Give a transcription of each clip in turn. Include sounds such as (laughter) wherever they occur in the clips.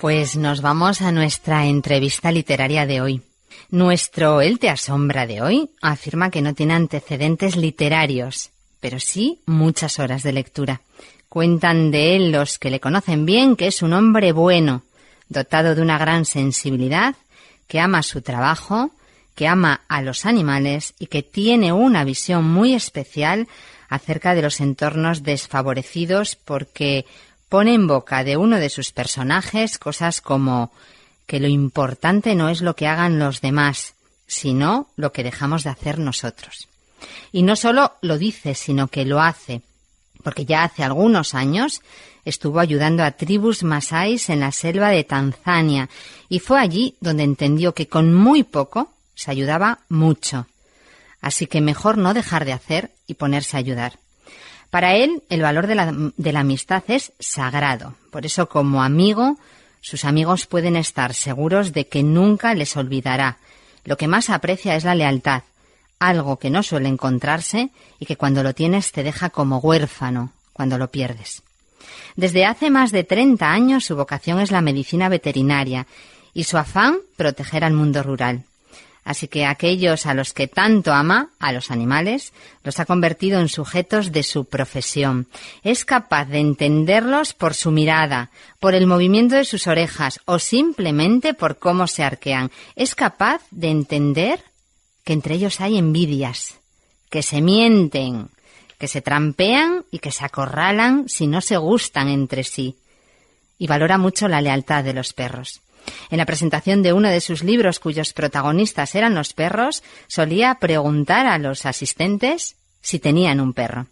Pues nos vamos a nuestra entrevista literaria de hoy. Nuestro Él te asombra de hoy afirma que no tiene antecedentes literarios, pero sí muchas horas de lectura. Cuentan de él los que le conocen bien que es un hombre bueno, dotado de una gran sensibilidad, que ama su trabajo, que ama a los animales y que tiene una visión muy especial acerca de los entornos desfavorecidos porque pone en boca de uno de sus personajes cosas como que lo importante no es lo que hagan los demás, sino lo que dejamos de hacer nosotros. Y no solo lo dice, sino que lo hace, porque ya hace algunos años estuvo ayudando a tribus masáis en la selva de Tanzania y fue allí donde entendió que con muy poco se ayudaba mucho. Así que mejor no dejar de hacer y ponerse a ayudar. Para él, el valor de la, de la amistad es sagrado. Por eso, como amigo, sus amigos pueden estar seguros de que nunca les olvidará. Lo que más aprecia es la lealtad, algo que no suele encontrarse y que cuando lo tienes te deja como huérfano cuando lo pierdes. Desde hace más de 30 años su vocación es la medicina veterinaria y su afán proteger al mundo rural. Así que aquellos a los que tanto ama, a los animales, los ha convertido en sujetos de su profesión. Es capaz de entenderlos por su mirada, por el movimiento de sus orejas o simplemente por cómo se arquean. Es capaz de entender que entre ellos hay envidias, que se mienten, que se trampean y que se acorralan si no se gustan entre sí. Y valora mucho la lealtad de los perros. En la presentación de uno de sus libros cuyos protagonistas eran los perros, solía preguntar a los asistentes si tenían un perro.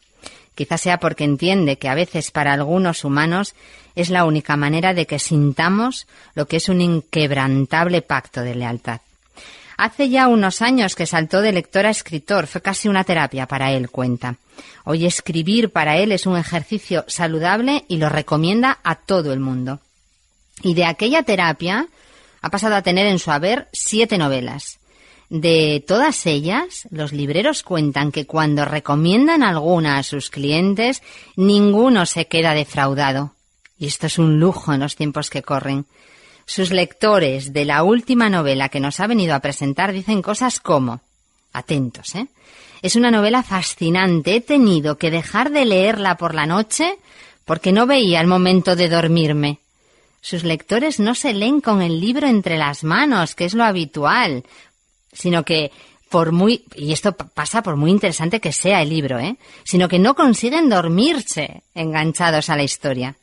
Quizás sea porque entiende que a veces para algunos humanos es la única manera de que sintamos lo que es un inquebrantable pacto de lealtad. Hace ya unos años que saltó de lector a escritor, fue casi una terapia para él, cuenta. Hoy escribir para él es un ejercicio saludable y lo recomienda a todo el mundo. Y de aquella terapia ha pasado a tener en su haber siete novelas. De todas ellas, los libreros cuentan que cuando recomiendan alguna a sus clientes, ninguno se queda defraudado. Y esto es un lujo en los tiempos que corren. Sus lectores de la última novela que nos ha venido a presentar dicen cosas como, atentos, ¿eh? Es una novela fascinante. He tenido que dejar de leerla por la noche porque no veía el momento de dormirme. Sus lectores no se leen con el libro entre las manos, que es lo habitual, sino que por muy, y esto pasa por muy interesante que sea el libro, ¿eh? sino que no consiguen dormirse enganchados a la historia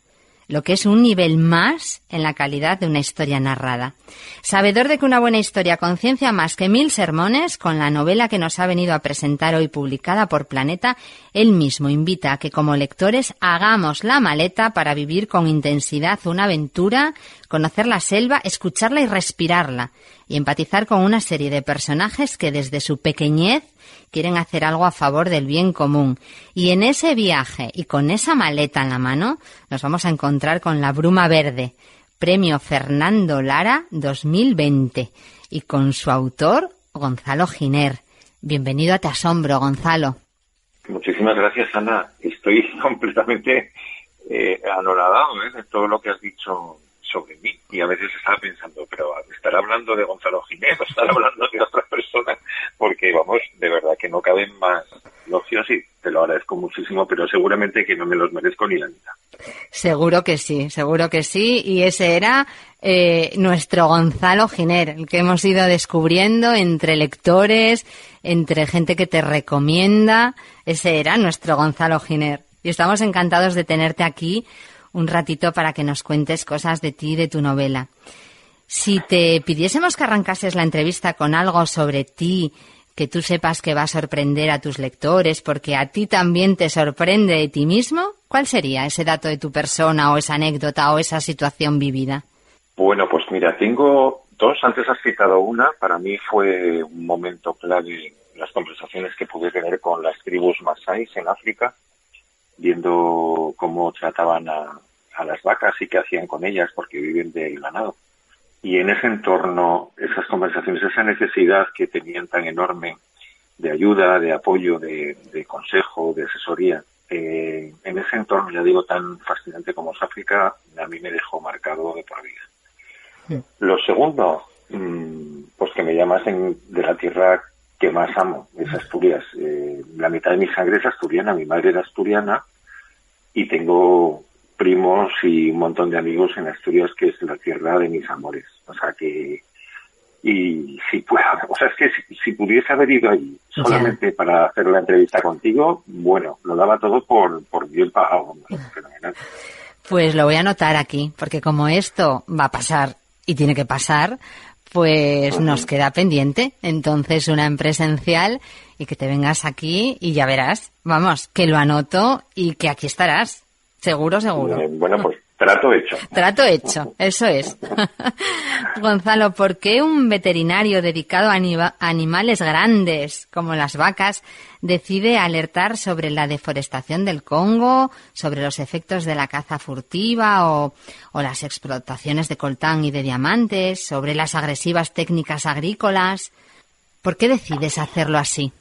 lo que es un nivel más en la calidad de una historia narrada. Sabedor de que una buena historia conciencia más que mil sermones, con la novela que nos ha venido a presentar hoy publicada por Planeta, él mismo invita a que como lectores hagamos la maleta para vivir con intensidad una aventura, conocer la selva, escucharla y respirarla, y empatizar con una serie de personajes que desde su pequeñez quieren hacer algo a favor del bien común. Y en ese viaje y con esa maleta en la mano nos vamos a encontrar con La Bruma Verde, Premio Fernando Lara 2020, y con su autor, Gonzalo Giner. Bienvenido a Te Asombro, Gonzalo. Muchísimas gracias, Ana. Estoy (laughs) completamente eh, anonadado ¿eh? de todo lo que has dicho sobre mí y a veces estaba pensando, pero estará hablando de Gonzalo Jiménez, (laughs) estará hablando de porque vamos, de verdad que no caben más logios y te lo agradezco muchísimo, pero seguramente que no me los merezco ni la mitad. Seguro que sí, seguro que sí, y ese era eh, nuestro Gonzalo Giner, el que hemos ido descubriendo entre lectores, entre gente que te recomienda, ese era nuestro Gonzalo Giner. Y estamos encantados de tenerte aquí un ratito para que nos cuentes cosas de ti y de tu novela. Si te pidiésemos que arrancases la entrevista con algo sobre ti, que tú sepas que va a sorprender a tus lectores, porque a ti también te sorprende de ti mismo, ¿cuál sería ese dato de tu persona o esa anécdota o esa situación vivida? Bueno, pues mira, tengo dos. Antes has citado una. Para mí fue un momento clave las conversaciones que pude tener con las tribus masáis en África, viendo cómo trataban a, a las vacas y qué hacían con ellas porque viven del ganado. Y en ese entorno, esas conversaciones, esa necesidad que tenían tan enorme de ayuda, de apoyo, de, consejo, de asesoría, eh, en ese entorno, ya digo, tan fascinante como es África, a mí me dejó marcado de por vida. Lo segundo, mm, pues que me llamasen de la tierra que más amo, es Asturias. Eh, la mitad de mi sangre es asturiana, mi madre era asturiana y tengo primos y un montón de amigos en Asturias que es la tierra de mis amores. O sea que y si puedo, o sea, es que si, pudiese haber ido allí solamente para hacer la entrevista contigo, bueno, lo daba todo por, por bien pagado. Pues lo voy a anotar aquí, porque como esto va a pasar y tiene que pasar, pues nos queda pendiente. Entonces, una en presencial y que te vengas aquí y ya verás, vamos, que lo anoto y que aquí estarás. Seguro, seguro. bueno, pues Trato hecho. Trato hecho, eso es. (laughs) Gonzalo, ¿por qué un veterinario dedicado a animales grandes como las vacas decide alertar sobre la deforestación del Congo, sobre los efectos de la caza furtiva o, o las explotaciones de coltán y de diamantes, sobre las agresivas técnicas agrícolas? ¿Por qué decides hacerlo así?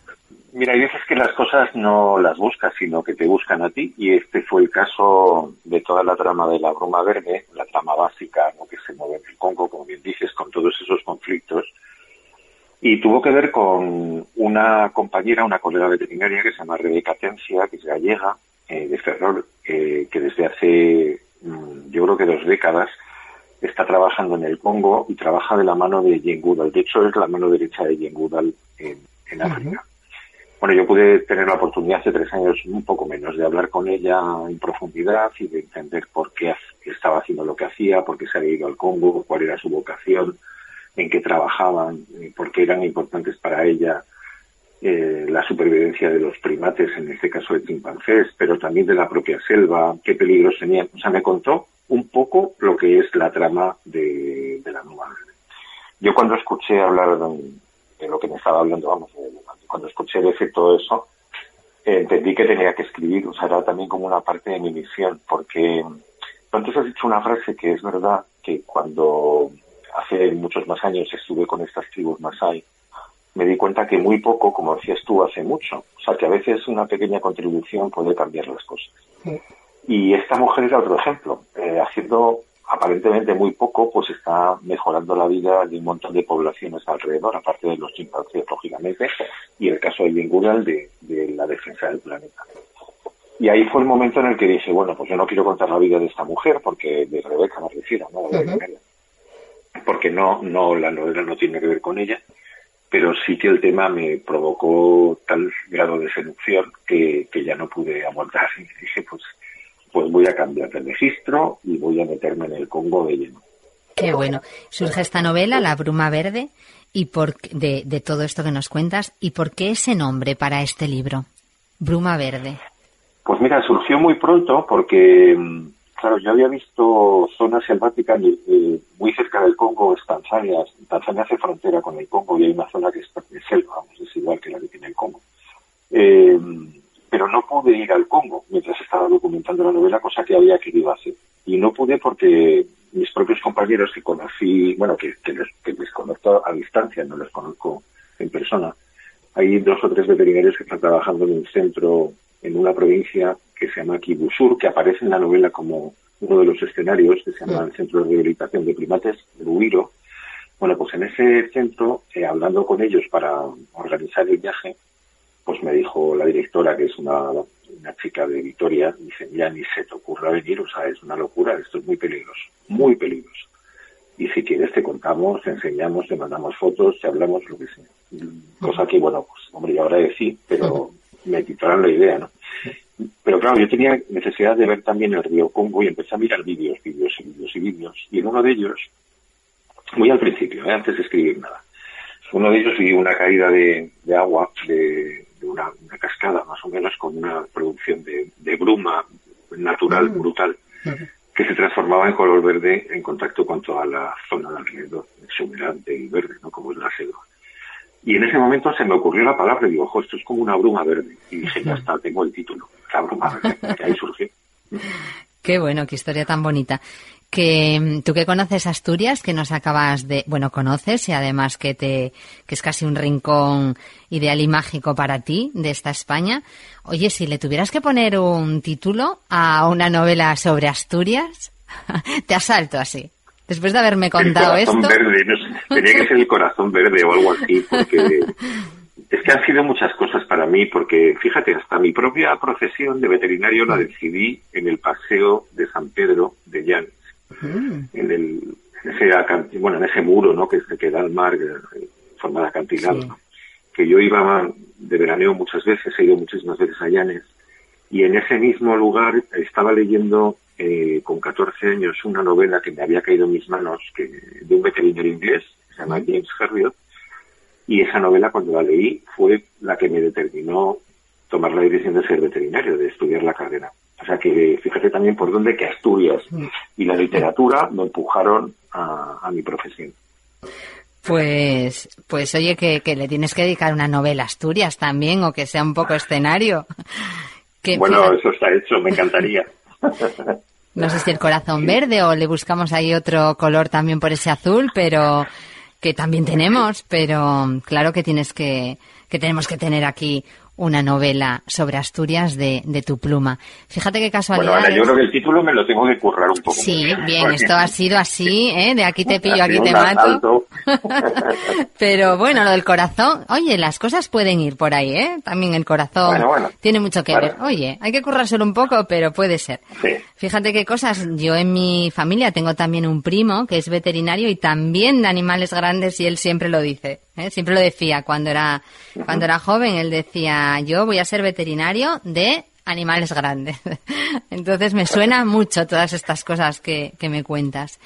Mira, hay veces que las cosas no las buscas, sino que te buscan a ti, y este fue el caso de toda la trama de la bruma verde, la trama básica ¿no? que se mueve en el Congo, como bien dices, con todos esos conflictos, y tuvo que ver con una compañera, una colega veterinaria que se llama Rebeca Tencia, que es gallega, eh, de Ferrol, que desde hace, mm, yo creo que dos décadas, está trabajando en el Congo y trabaja de la mano de Jane Goodall. De hecho, es la mano derecha de Jane Goodall en, África. Bueno, yo pude tener la oportunidad hace tres años, un poco menos, de hablar con ella en profundidad y de entender por qué estaba haciendo lo que hacía, por qué se había ido al Congo, cuál era su vocación, en qué trabajaban, eh, por qué eran importantes para ella eh, la supervivencia de los primates, en este caso de chimpancés, pero también de la propia selva, qué peligros tenían. O sea, me contó un poco lo que es la trama de, la nueva. Yo cuando escuché hablar de, lo que me estaba hablando, vamos, cuando escuché decir todo eso, entendí que tenía que escribir, o sea, era también como una parte de mi misión, porque antes has dicho una frase que es verdad, que cuando hace muchos más años estuve con estas tribus Masai, me di cuenta que muy poco, como decías tú, hace mucho. O sea, que a veces una pequeña contribución puede cambiar las cosas. Y esta mujer era otro ejemplo, eh, haciendo aparentemente muy poco, pues está mejorando la vida de un montón de poblaciones alrededor, aparte de los chimpancés, lógicamente, y el caso de Bingural de, de la defensa del planeta. Y ahí fue el momento en el que dije, bueno, pues yo no quiero contar la vida de esta mujer, porque de Rebeca me refiero, ¿no? Porque no, no, la novela no tiene que ver con ella, pero sí que el tema me provocó tal grado de seducción que, que ya no pude aguantar. (laughs) Y dije, pues pues voy a cambiar de registro y voy a meterme en el Congo de lleno. Qué bueno. Surge esta novela, La Bruma Verde, y por, de, de todo esto que nos cuentas, ¿y por qué ese nombre para este libro? Bruma Verde. Pues mira, surgió muy pronto porque, mm, claro, yo había visto zonas selváticas eh, muy cerca del Congo, es Tanzania. Tanzania hace frontera con el Congo y hay una zona que es selva, es igual que la que tiene el Congo. Eh, pero no pude ir al Congo mientras estaba documentando la novela, cosa que había querido hacer. Y no pude porque mis propios compañeros que conocí, bueno, que, les, conozco a distancia, no los conozco en persona, hay dos o tres veterinarios que están trabajando en un centro en una provincia que se llama Kibusur, que aparece en la novela como uno de los escenarios, que se llama el Centro de Rehabilitación de Primates, Ruiro. Bueno, pues en ese centro, eh, hablando con ellos para organizar el viaje, pues me dijo la directora, que es una, una chica de Vitoria, dice, ya ni se te ocurra venir, o sea, es una locura, esto es muy peligroso, muy peligroso. Y si quieres te contamos, te enseñamos, te mandamos fotos, te hablamos, lo que sea. Cosa que, bueno, pues, hombre, yo ahora decir, pero (laughs) me quitaron la idea, ¿no? Pero claro, yo tenía necesidad de ver también el río Congo y empecé a mirar vídeos, vídeos y vídeos y vídeos. Y en uno de ellos, muy al principio, ¿eh? antes de escribir nada, uno de ellos vi una caída de, de agua de, una, cascada más o menos con una producción de, bruma natural mm. brutal. que se transformaba en color verde en contacto con toda la zona de alrededor, exuberante y verde, ¿no? como es la selva. Y en ese momento se me ocurrió la palabra y digo, ojo, esto es como una bruma verde. Y dije, ya está, tengo el título, la bruma verde, que ahí surgió. Qué bueno, qué historia tan bonita. Que mm, tú que conoces Asturias, que nos acabas de, bueno, conoces y además que te, que es casi un rincón ideal y mágico para ti de esta España. Oye, si le tuvieras que poner un título a una novela sobre Asturias, (laughs) te asalto así. Después de haberme contado el corazón esto. Verde, no tenía que ser el corazón verde o algo así, porque es que han sido muchas cosas para mí, porque fíjate, hasta mi propia profesión de veterinario la decidí en el paseo de San Pedro de Llanes, mm. en, el, ese, bueno, en ese muro ¿no? que, que da al mar, en forma de acantilado, que yo iba de veraneo muchas veces, he ido muchísimas veces a Llanes, y en ese mismo lugar estaba leyendo eh, con 14 años una novela que me había caído en mis manos que, de un veterinario inglés, se llama James Herriot, y esa novela cuando la leí fue la que me determinó tomar la decisión de ser veterinario, de estudiar la carrera. O sea que fíjate también por dónde que Asturias y la literatura me empujaron a, mi profesión. Pues, pues oye, que, que, le tienes que dedicar una novela a Asturias también, o que sea un poco escenario. (laughs) Que, bueno, eso está hecho, me encantaría. (laughs) No sé si el corazón verde o le buscamos ahí otro color también por ese azul, pero que también tenemos, pero claro que tienes que, que tenemos que tener aquí una novela sobre Asturias de, de tu pluma. Fíjate qué casualidad. Bueno, ahora yo creo que el título me lo tengo que currar un poco. Sí, (laughs) bien, esto ha sido así, (laughs) ¿eh? De aquí te pillo, aquí te mato. (laughs) Pero bueno, lo del corazón, oye, las cosas pueden ir por ahí, ¿eh? También el corazón tiene mucho que ver. Oye, hay que currárselo un poco, pero puede ser. Fíjate qué cosas. Yo en mi familia tengo también un primo que es veterinario y también de animales grandes y él siempre lo dice. ¿eh? Siempre lo decía cuando era, cuando era joven, él decía, yo voy a ser veterinario de animales grandes. (laughs) Entonces me suena mucho todas estas cosas que, me cuentas.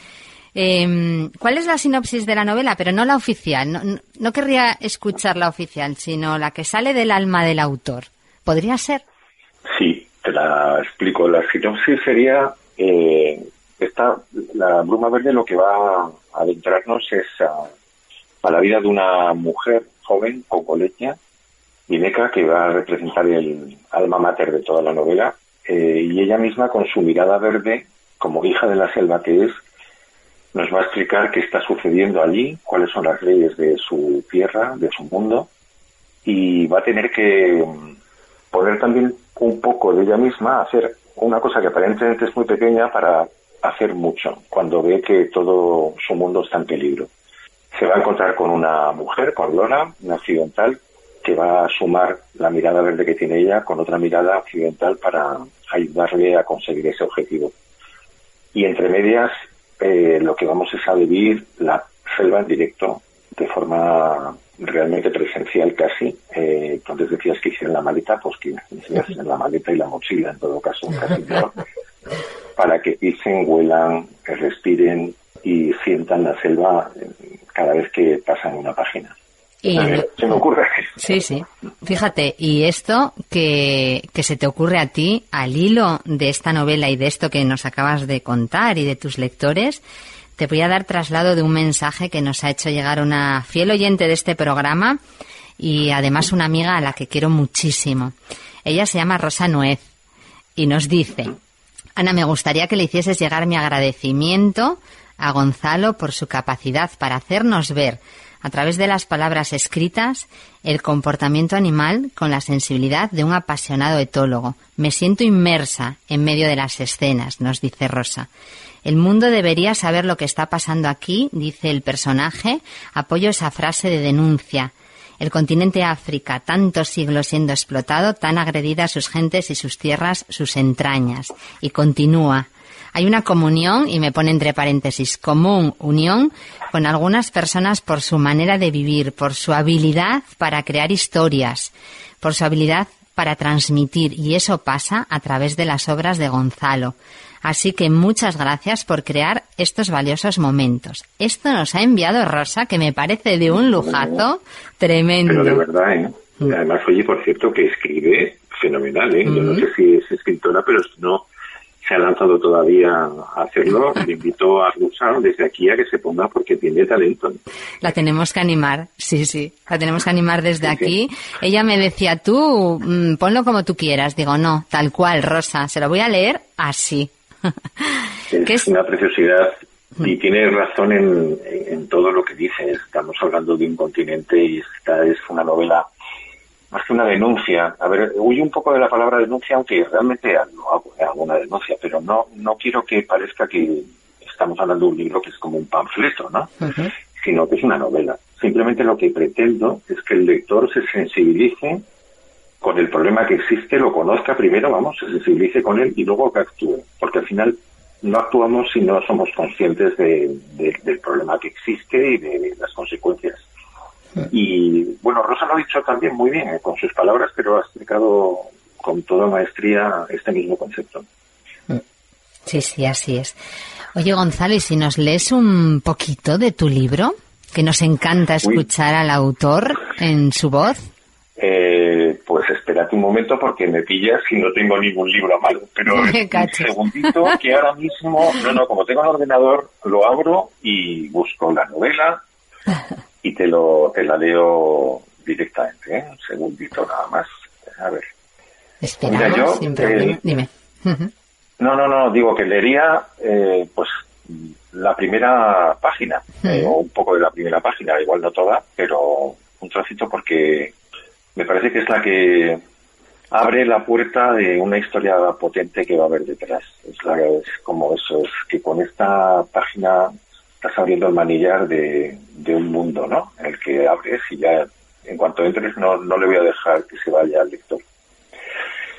Eh, ¿Cuál es la sinopsis de la novela? Pero no la oficial. No, no, querría escuchar la oficial, sino la que sale del alma del autor. ¿Podría ser? Sí, te la explico. La sinopsis sería eh, esta, la bruma verde lo que va a adentrarnos es a, a la vida de una mujer joven, cocoleña, Vineca, que va a representar el alma mater de toda la novela, eh, y ella misma con su mirada verde, como hija de la selva que es, nos va a explicar qué está sucediendo allí, cuáles son las leyes de su tierra, de su mundo, y va a tener que mm, poner también un poco de ella misma, hacer una cosa que aparentemente es muy pequeña para hacer mucho, cuando ve que todo su mundo está en peligro. Se va a encontrar con una mujer, con Lona, una occidental, que va a sumar la mirada verde que tiene ella con otra mirada occidental para ayudarle a conseguir ese objetivo. Y entre medias, eh, lo que vamos es a vivir la selva en directo, de forma realmente presencial casi. Eh, entonces decías que hicieron la maleta, pues que en la maleta y la mochila en todo caso, casi para que pisen, huelan, respiren y sientan la selva cada vez que pasan una página. Y, se me ocurre. Sí, sí. Fíjate, y esto que, que se te ocurre a ti, al hilo de esta novela y de esto que nos acabas de contar y de tus lectores, te voy a dar traslado de un mensaje que nos ha hecho llegar una fiel oyente de este programa y además una amiga a la que quiero muchísimo. Ella se llama Rosa Nuez y nos dice, Ana, me gustaría que le hicieses llegar mi agradecimiento a Gonzalo por su capacidad para hacernos ver, a través de las palabras escritas, el comportamiento animal con la sensibilidad de un apasionado etólogo. Me siento inmersa en medio de las escenas, nos dice Rosa. El mundo debería saber lo que está pasando aquí, dice el personaje. Apoyo esa frase de denuncia. El continente África, tantos siglos siendo explotado, tan agredidas sus gentes y sus tierras, sus entrañas. Y continúa hay una comunión, y me pone entre paréntesis, común, unión, con algunas personas por su manera de vivir, por su habilidad para crear historias, por su habilidad para transmitir, y eso pasa a través de las obras de Gonzalo. Así que muchas gracias por crear estos valiosos momentos. Esto nos ha enviado Rosa, que me parece de un lujazo tremendo. Pero de verdad, ¿eh? Mm. Además, oye, por cierto, que escribe fenomenal, ¿eh? Yo no mm. sé si es escritora, pero no se ha lanzado todavía a hacerlo, (laughs) le invito a Rusa desde aquí a que se ponga porque tiene talento. La tenemos que animar, sí, sí, la tenemos que animar desde aquí. Ella me decía, tú, mm, ponlo como tú quieras. Digo, no, tal cual, Rosa, se lo voy a leer así. (laughs) Es, una preciosidad y mm. tiene razón en, en, todo lo que dice. Estamos hablando de un continente y esta es una novela más que una denuncia. A ver, huye un poco de la palabra denuncia, aunque realmente hago, una denuncia, pero no, no quiero que parezca que estamos hablando de un libro que es como un panfleto, ¿no? Sino que es una novela. Simplemente lo que pretendo es que el lector se sensibilice con el problema que existe, lo conozca primero, vamos, se sensibilice con él y luego que actúe. Porque al final no actuamos si no somos conscientes del problema que existe y de las consecuencias y bueno, Rosa lo ha dicho también muy bien eh, con sus palabras, pero ha explicado con toda maestría este mismo concepto. Sí, sí, así es. Oye, Gonzalo, ¿y si nos lees un poquito de tu libro? Que nos encanta escuchar al autor en su voz. Eh, pues espérate un momento porque me pillas y no tengo ningún libro a mano. Pero (laughs) un segundito que ahora mismo, no, no, como tengo el ordenador, lo abro y busco la novela (laughs) y te lo te la leo directamente, ¿eh? un segundito nada más. A ver. Espera, yo, eh, Dime. No, no, no, digo que leería eh, pues la primera página, o un poco de la primera página, igual no toda, pero un trocito porque me parece que es la que abre la puerta de una historia potente que va a haber detrás. Es, la, es como eso, es que con esta página estás abriendo el manillar de, un mundo, ¿no? El que abres y ya en cuanto entres no, no le voy a dejar que se vaya al lector.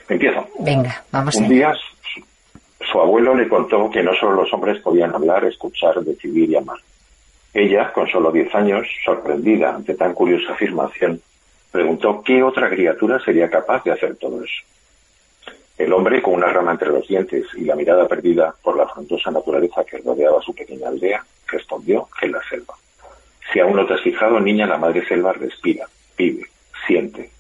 Empiezo. Venga, vamos. Un día su, su, abuelo le contó que no solo los hombres podían hablar, escuchar, decidir y amar. Ella, con solo diez años, sorprendida ante tan curiosa afirmación, preguntó qué otra criatura sería capaz de hacer todo eso. El hombre, con una rama entre los dientes y la mirada perdida por la frondosa naturaleza que rodeaba su pequeña aldea, respondió que la selva. Si aún no te has fijado, niña, la madre selva respira, vive, siente.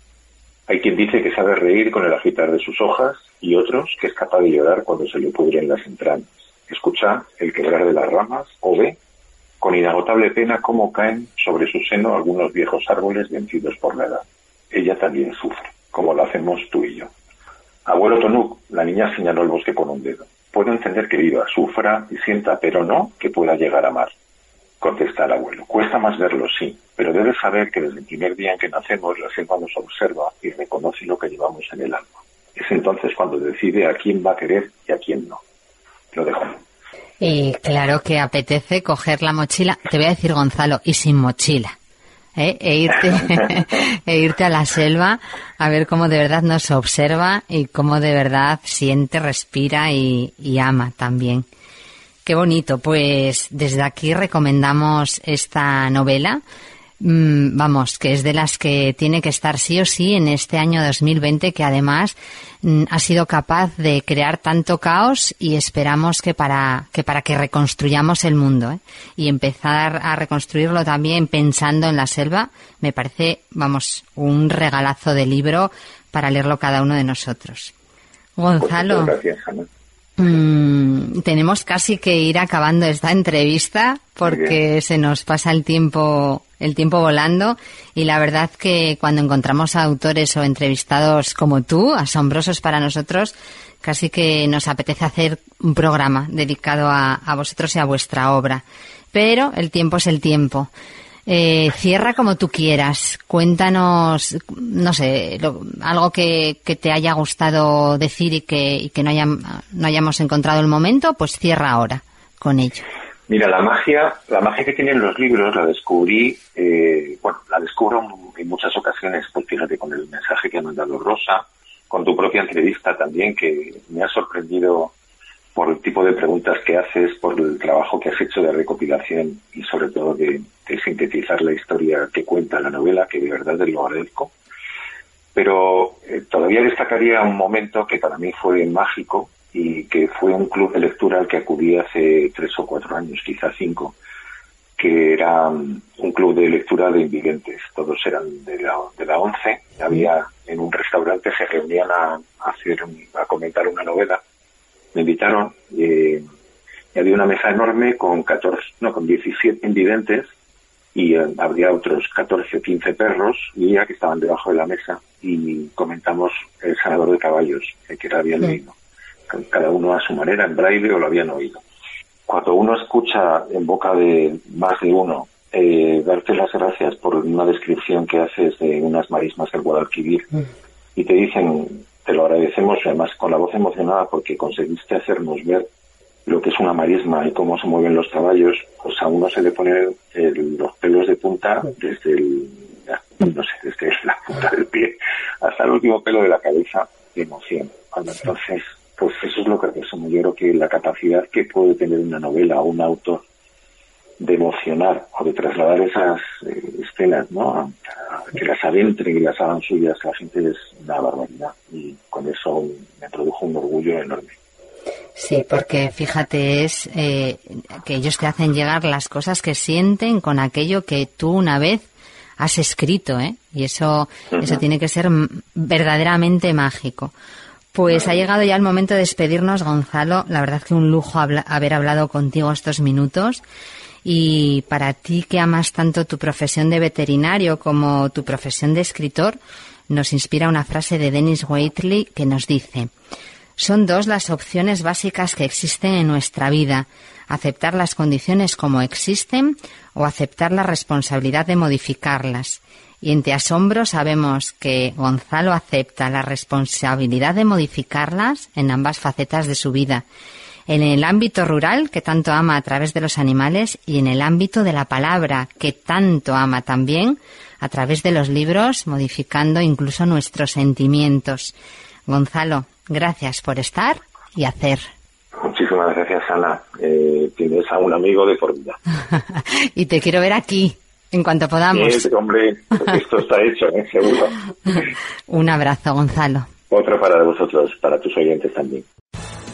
Hay quien dice que sabe reír con el agitar de sus hojas y otros que es capaz de llorar cuando se le pudren las entrañas. Escucha el quebrar de las ramas o ve con inagotable pena cómo caen sobre su seno algunos viejos árboles vencidos por la edad. Ella también sufre, como lo hacemos tú y yo. Abuelo Tonuk, la niña señaló el bosque con un dedo. Puedo entender que viva, sufra y sienta, pero no que pueda llegar a amar. Contesta el abuelo. Cuesta más verlo, sí, pero debes saber que desde el primer día en que nacemos la selva nos observa y reconoce lo que llevamos en el alma. Es entonces cuando decide a quién va a querer y a quién no. Lo dejo. Y claro que apetece coger la mochila, te voy a decir Gonzalo, y sin mochila. ¿Eh? e, irte, (laughs) e irte a la selva a ver cómo de verdad nos observa y cómo de verdad siente, respira y, y ama también. Qué bonito. Pues desde aquí recomendamos esta novela Mm, vamos, que es de las que tiene que estar sí o sí en este año 2020, que además mm, ha sido capaz de crear tanto caos y esperamos que para que para que reconstruyamos el mundo ¿eh? y empezar a reconstruirlo también pensando en la selva, me parece, vamos, un regalazo de libro para leerlo cada uno de nosotros. Gonzalo. Gracias, Mm, tenemos casi que ir acabando esta entrevista porque se nos pasa el tiempo el tiempo volando y la verdad que cuando encontramos a autores o entrevistados como tú, asombrosos para nosotros, casi que nos apetece hacer un programa dedicado a, a vosotros y a vuestra obra. Pero el tiempo es el tiempo. Eh, cierra como tú quieras. Cuéntanos, no sé, algo que, te haya gustado decir y que, que no, no hayamos encontrado el momento, pues cierra ahora con ello. Mira, la magia, la magia que tienen los libros la descubrí, eh, bueno, la descubro en muchas ocasiones, pues fíjate, con el mensaje que ha mandado Rosa, con tu propia entrevista también, que me ha sorprendido por el tipo de preguntas que haces, por el trabajo que has hecho de recopilación y sobre todo de, sintetizar la historia que cuenta la novela, que de verdad te lo agradezco. Pero eh, todavía destacaría un momento que para mí fue mágico y que fue un club de lectura al que acudí hace tres o cuatro años, quizás cinco, que era mm, un club de lectura de invidentes. Todos eran de la, de la once. Había en un restaurante, se reunían a, hacer, a comentar una novela me invitaron eh, y había una mesa enorme con 14, no, con 17 invidentes y eh, habría otros 14 o 15 perros y ya que estaban debajo de la mesa y comentamos el sanador de caballos, que habían leído. Cada uno a su manera, en braille o lo habían oído. Cuando uno escucha en boca de más de uno eh, darte las gracias por una descripción que haces de unas marismas del Guadalquivir y te dicen, te lo agradecemos además con la voz emocionada porque conseguiste hacernos ver lo que es una marisma y cómo se mueven los caballos, pues a uno se le ponen los pelos de punta desde el, no sé, desde la punta del pie hasta el último pelo de la cabeza de emoción. entonces, pues eso es lo que resumo. Yo creo que la capacidad que puede tener una novela o un autor de emocionar o de trasladar esas eh, escenas, ¿no? que las adentren y las hagan suyas la gente es una barbaridad y con eso me produjo un orgullo enorme. Sí, porque fíjate, es eh, que ellos te hacen llegar las cosas que sienten con aquello que tú una vez has escrito, ¿eh? Y eso, eso tiene que ser verdaderamente mágico. Pues ha llegado ya el momento de despedirnos, Gonzalo. La verdad que un lujo haber hablado contigo estos minutos. Y para ti que amas tanto tu profesión de veterinario como tu profesión de escritor, nos inspira una frase de Dennis Waitley que nos dice, son dos las opciones básicas que existen en nuestra vida, aceptar las condiciones como existen o aceptar la responsabilidad de modificarlas. Y en Te Asombro sabemos que Gonzalo acepta la responsabilidad de modificarlas en ambas facetas de su vida. En el ámbito rural, que tanto ama a través de los animales, y en el ámbito de la palabra, que tanto ama también a través de los libros, modificando incluso nuestros sentimientos. Gonzalo, Gracias por estar y hacer. Muchísimas gracias, Ana. Eh, tienes a un amigo de por vida. (laughs) y te quiero ver aquí, en cuanto podamos. Sí, hombre, esto está hecho, ¿eh? seguro. (laughs) un abrazo, Gonzalo. Otro para vosotros, para tus oyentes también.